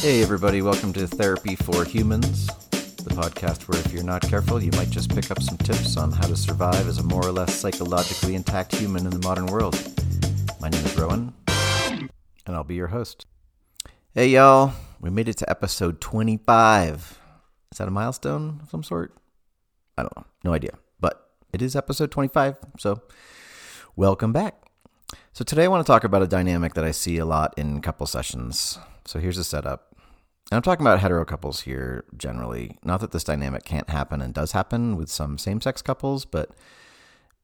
Hey, everybody, welcome to Therapy for Humans, the podcast where if you're not careful, you might just pick up some tips on how to survive as a more or less psychologically intact human in the modern world. My name is Rowan, and I'll be your host. Hey, y'all, we made it to episode 25. Is that a milestone of some sort? I don't know. No idea. But it is episode 25, so welcome back. So today I want to talk about a dynamic that I see a lot in couple sessions. So here's the setup. And I'm talking about hetero couples here generally. Not that this dynamic can't happen and does happen with some same sex couples, but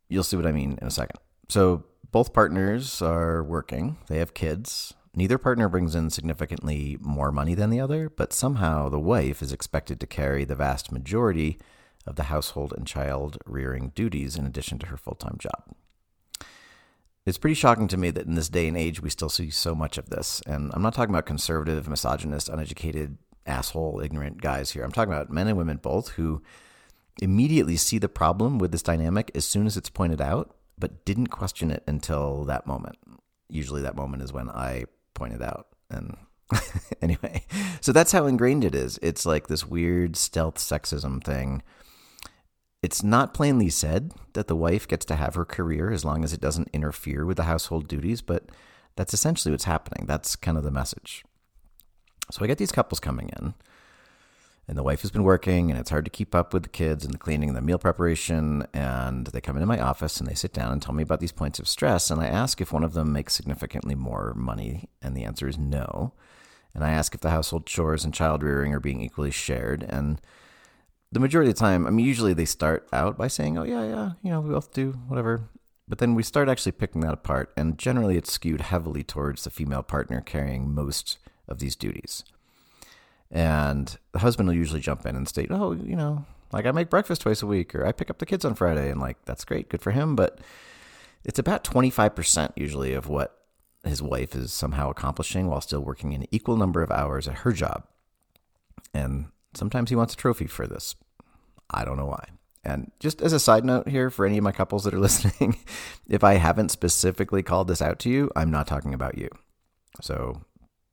you'll see what I mean in a second. So both partners are working, they have kids. Neither partner brings in significantly more money than the other, but somehow the wife is expected to carry the vast majority of the household and child rearing duties in addition to her full time job. It's pretty shocking to me that in this day and age we still see so much of this. And I'm not talking about conservative, misogynist, uneducated, asshole, ignorant guys here. I'm talking about men and women both who immediately see the problem with this dynamic as soon as it's pointed out, but didn't question it until that moment. Usually that moment is when I point it out. And anyway, so that's how ingrained it is. It's like this weird stealth sexism thing it's not plainly said that the wife gets to have her career as long as it doesn't interfere with the household duties, but that's essentially what's happening. That's kind of the message. So I get these couples coming in, and the wife has been working, and it's hard to keep up with the kids and the cleaning and the meal preparation. And they come into my office and they sit down and tell me about these points of stress. And I ask if one of them makes significantly more money, and the answer is no. And I ask if the household chores and child rearing are being equally shared, and the majority of the time, I mean, usually they start out by saying, "Oh yeah, yeah, you know, we both do whatever," but then we start actually picking that apart, and generally it's skewed heavily towards the female partner carrying most of these duties. And the husband will usually jump in and state, "Oh, you know, like I make breakfast twice a week, or I pick up the kids on Friday," and like that's great, good for him. But it's about twenty five percent usually of what his wife is somehow accomplishing while still working an equal number of hours at her job. And sometimes he wants a trophy for this. I don't know why. And just as a side note here, for any of my couples that are listening, if I haven't specifically called this out to you, I'm not talking about you. So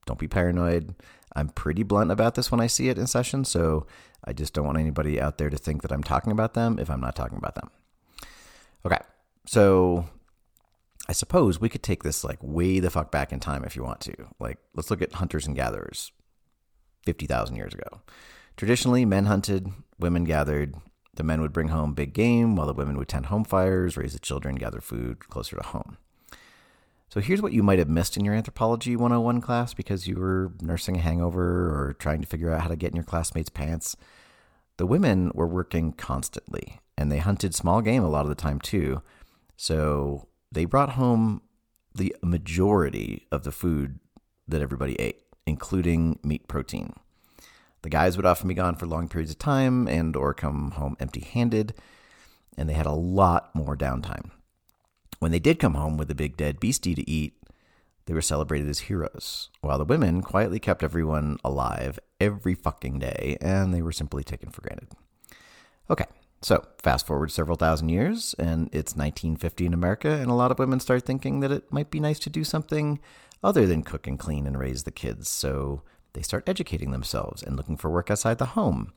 don't be paranoid. I'm pretty blunt about this when I see it in session. So I just don't want anybody out there to think that I'm talking about them if I'm not talking about them. Okay. So I suppose we could take this like way the fuck back in time if you want to. Like, let's look at hunters and gatherers 50,000 years ago. Traditionally, men hunted, women gathered. The men would bring home big game, while the women would tend home fires, raise the children, gather food closer to home. So here's what you might have missed in your Anthropology 101 class because you were nursing a hangover or trying to figure out how to get in your classmates' pants. The women were working constantly, and they hunted small game a lot of the time too. So they brought home the majority of the food that everybody ate, including meat protein. The guys would often be gone for long periods of time and or come home empty-handed, and they had a lot more downtime. When they did come home with a big dead beastie to eat, they were celebrated as heroes, while the women quietly kept everyone alive every fucking day, and they were simply taken for granted. Okay, so fast forward several thousand years, and it's 1950 in America, and a lot of women start thinking that it might be nice to do something other than cook and clean and raise the kids. So they start educating themselves and looking for work outside the home.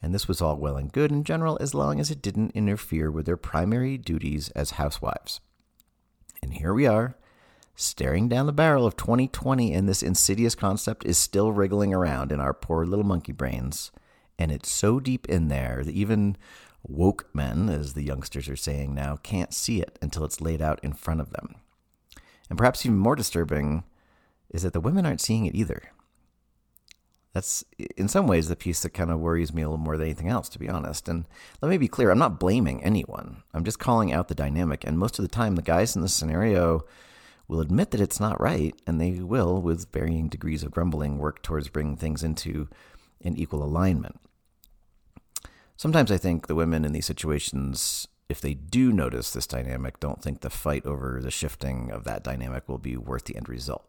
And this was all well and good in general as long as it didn't interfere with their primary duties as housewives. And here we are, staring down the barrel of 2020, and this insidious concept is still wriggling around in our poor little monkey brains. And it's so deep in there that even woke men, as the youngsters are saying now, can't see it until it's laid out in front of them. And perhaps even more disturbing is that the women aren't seeing it either that's in some ways the piece that kind of worries me a little more than anything else, to be honest. And let me be clear I'm not blaming anyone, I'm just calling out the dynamic. And most of the time, the guys in this scenario will admit that it's not right, and they will, with varying degrees of grumbling, work towards bringing things into an equal alignment. Sometimes I think the women in these situations, if they do notice this dynamic, don't think the fight over the shifting of that dynamic will be worth the end result.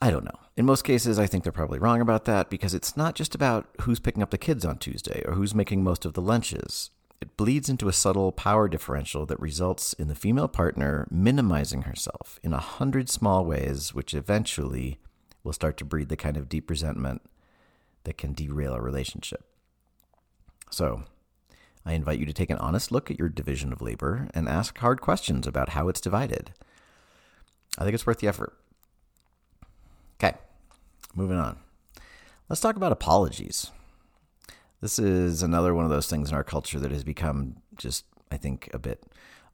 I don't know. In most cases, I think they're probably wrong about that because it's not just about who's picking up the kids on Tuesday or who's making most of the lunches. It bleeds into a subtle power differential that results in the female partner minimizing herself in a hundred small ways, which eventually will start to breed the kind of deep resentment that can derail a relationship. So, I invite you to take an honest look at your division of labor and ask hard questions about how it's divided. I think it's worth the effort. Moving on. Let's talk about apologies. This is another one of those things in our culture that has become just, I think, a bit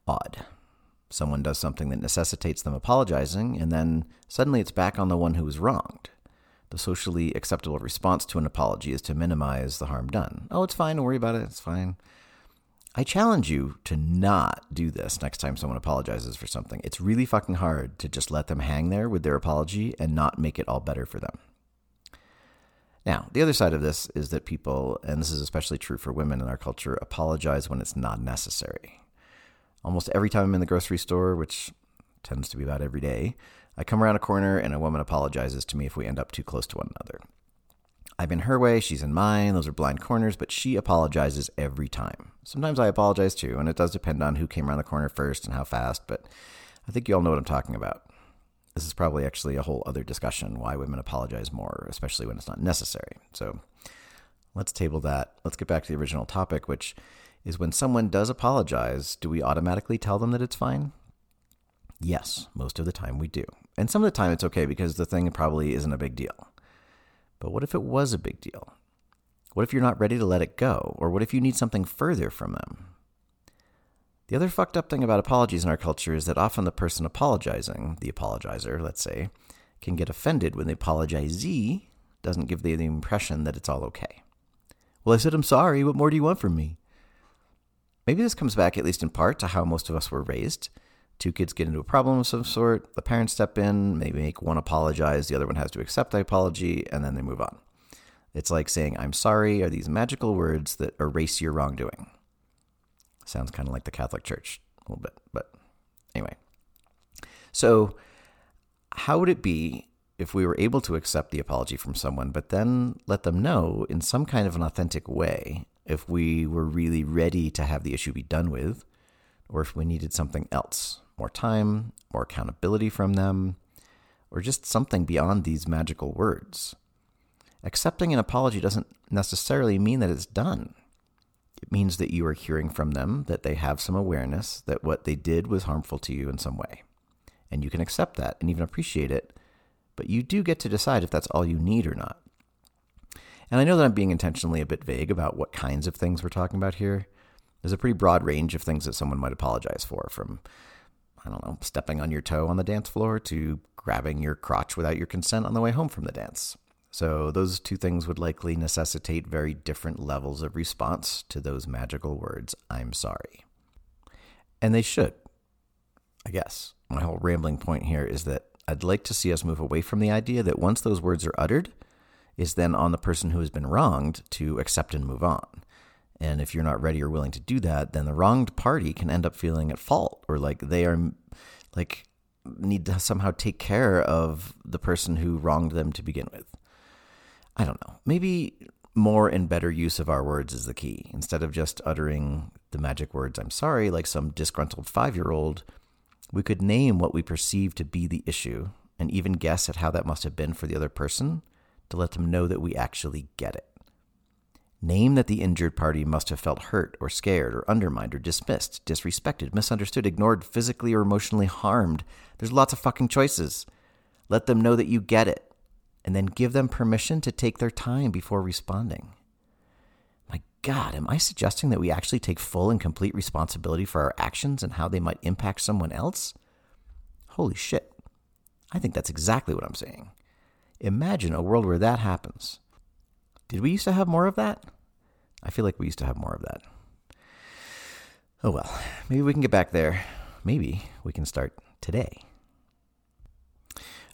odd. Someone does something that necessitates them apologizing, and then suddenly it's back on the one who was wronged. The socially acceptable response to an apology is to minimize the harm done. Oh, it's fine. Don't worry about it. It's fine. I challenge you to not do this next time someone apologizes for something. It's really fucking hard to just let them hang there with their apology and not make it all better for them. Now, the other side of this is that people, and this is especially true for women in our culture, apologize when it's not necessary. Almost every time I'm in the grocery store, which tends to be about every day, I come around a corner and a woman apologizes to me if we end up too close to one another. I'm in her way, she's in mine, those are blind corners, but she apologizes every time. Sometimes I apologize too, and it does depend on who came around the corner first and how fast, but I think you all know what I'm talking about. This is probably actually a whole other discussion why women apologize more, especially when it's not necessary. So let's table that. Let's get back to the original topic, which is when someone does apologize, do we automatically tell them that it's fine? Yes, most of the time we do. And some of the time it's okay because the thing probably isn't a big deal. But what if it was a big deal? What if you're not ready to let it go? Or what if you need something further from them? The other fucked up thing about apologies in our culture is that often the person apologizing, the apologizer, let's say, can get offended when the apologizee doesn't give the, the impression that it's all okay. Well, I said I'm sorry. What more do you want from me? Maybe this comes back, at least in part, to how most of us were raised. Two kids get into a problem of some sort, the parents step in, maybe make one apologize, the other one has to accept the apology, and then they move on. It's like saying, I'm sorry, are these magical words that erase your wrongdoing. Sounds kind of like the Catholic Church a little bit, but anyway. So, how would it be if we were able to accept the apology from someone, but then let them know in some kind of an authentic way if we were really ready to have the issue be done with, or if we needed something else? more time, more accountability from them, or just something beyond these magical words. Accepting an apology doesn't necessarily mean that it's done. It means that you are hearing from them that they have some awareness that what they did was harmful to you in some way. And you can accept that and even appreciate it, but you do get to decide if that's all you need or not. And I know that I'm being intentionally a bit vague about what kinds of things we're talking about here. There's a pretty broad range of things that someone might apologize for, from I don't know, stepping on your toe on the dance floor to grabbing your crotch without your consent on the way home from the dance. So, those two things would likely necessitate very different levels of response to those magical words, I'm sorry. And they should, I guess. My whole rambling point here is that I'd like to see us move away from the idea that once those words are uttered, is then on the person who has been wronged to accept and move on. And if you're not ready or willing to do that, then the wronged party can end up feeling at fault or like they are like need to somehow take care of the person who wronged them to begin with. I don't know. Maybe more and better use of our words is the key. Instead of just uttering the magic words, I'm sorry, like some disgruntled five year old, we could name what we perceive to be the issue and even guess at how that must have been for the other person to let them know that we actually get it. Name that the injured party must have felt hurt or scared or undermined or dismissed, disrespected, misunderstood, ignored, physically or emotionally harmed. There's lots of fucking choices. Let them know that you get it, and then give them permission to take their time before responding. My God, am I suggesting that we actually take full and complete responsibility for our actions and how they might impact someone else? Holy shit. I think that's exactly what I'm saying. Imagine a world where that happens. Did we used to have more of that? I feel like we used to have more of that. Oh well, maybe we can get back there. Maybe we can start today.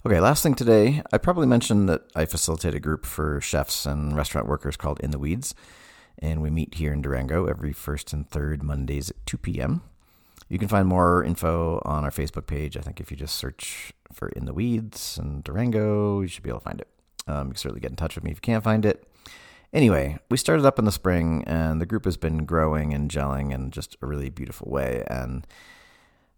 Okay, last thing today. I probably mentioned that I facilitate a group for chefs and restaurant workers called In the Weeds, and we meet here in Durango every first and third Mondays at 2 p.m. You can find more info on our Facebook page. I think if you just search for In the Weeds and Durango, you should be able to find it. Um, you can certainly get in touch with me if you can't find it. Anyway, we started up in the spring, and the group has been growing and gelling in just a really beautiful way. And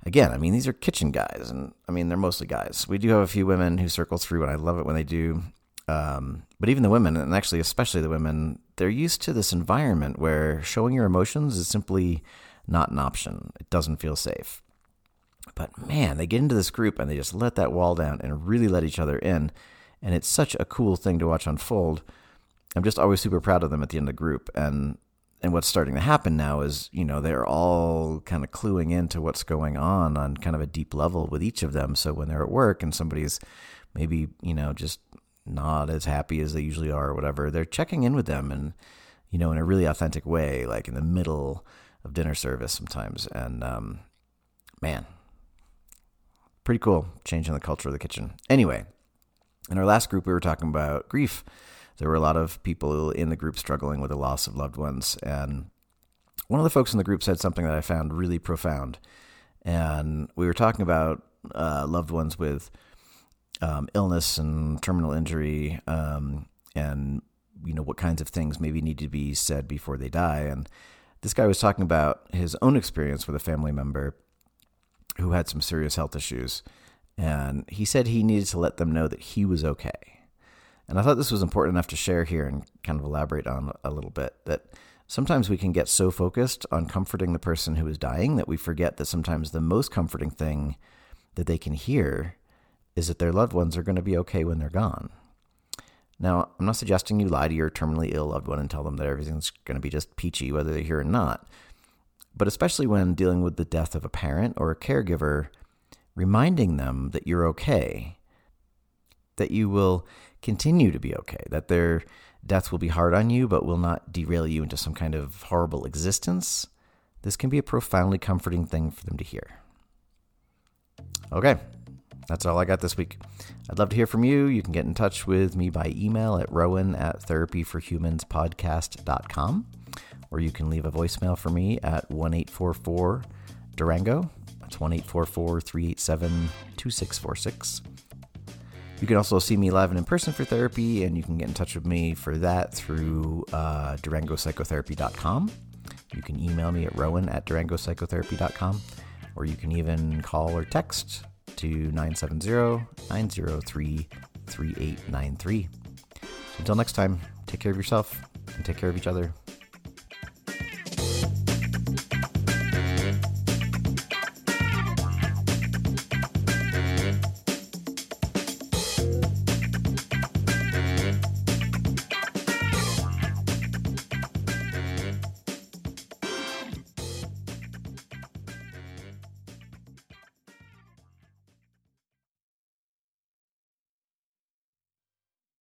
again, I mean, these are kitchen guys, and I mean, they're mostly guys. We do have a few women who circle through, and I love it when they do. Um, but even the women, and actually, especially the women, they're used to this environment where showing your emotions is simply not an option. It doesn't feel safe. But man, they get into this group and they just let that wall down and really let each other in. And it's such a cool thing to watch unfold. I'm just always super proud of them at the end of the group. And and what's starting to happen now is, you know, they're all kind of cluing into what's going on on kind of a deep level with each of them. So when they're at work and somebody's maybe, you know, just not as happy as they usually are or whatever, they're checking in with them and, you know, in a really authentic way, like in the middle of dinner service sometimes. And um, man, pretty cool changing the culture of the kitchen. Anyway, in our last group, we were talking about grief there were a lot of people in the group struggling with the loss of loved ones. And one of the folks in the group said something that I found really profound. And we were talking about uh, loved ones with um, illness and terminal injury, um, and you know what kinds of things maybe need to be said before they die. And this guy was talking about his own experience with a family member who had some serious health issues, and he said he needed to let them know that he was okay and I thought this was important enough to share here and kind of elaborate on a little bit that sometimes we can get so focused on comforting the person who is dying that we forget that sometimes the most comforting thing that they can hear is that their loved ones are going to be okay when they're gone. Now, I'm not suggesting you lie to your terminally ill loved one and tell them that everything's going to be just peachy whether they're here or not. But especially when dealing with the death of a parent or a caregiver, reminding them that you're okay, that you will continue to be okay, that their death will be hard on you, but will not derail you into some kind of horrible existence, this can be a profoundly comforting thing for them to hear. Okay, that's all I got this week. I'd love to hear from you. You can get in touch with me by email at rowan at therapyforhumanspodcast.com, or you can leave a voicemail for me at 1844 Durango. That's 1844 387 2646. You can also see me live and in person for therapy, and you can get in touch with me for that through uh, DurangoPsychotherapy.com. You can email me at rowan at DurangoPsychotherapy.com, or you can even call or text to 970 903 3893. Until next time, take care of yourself and take care of each other.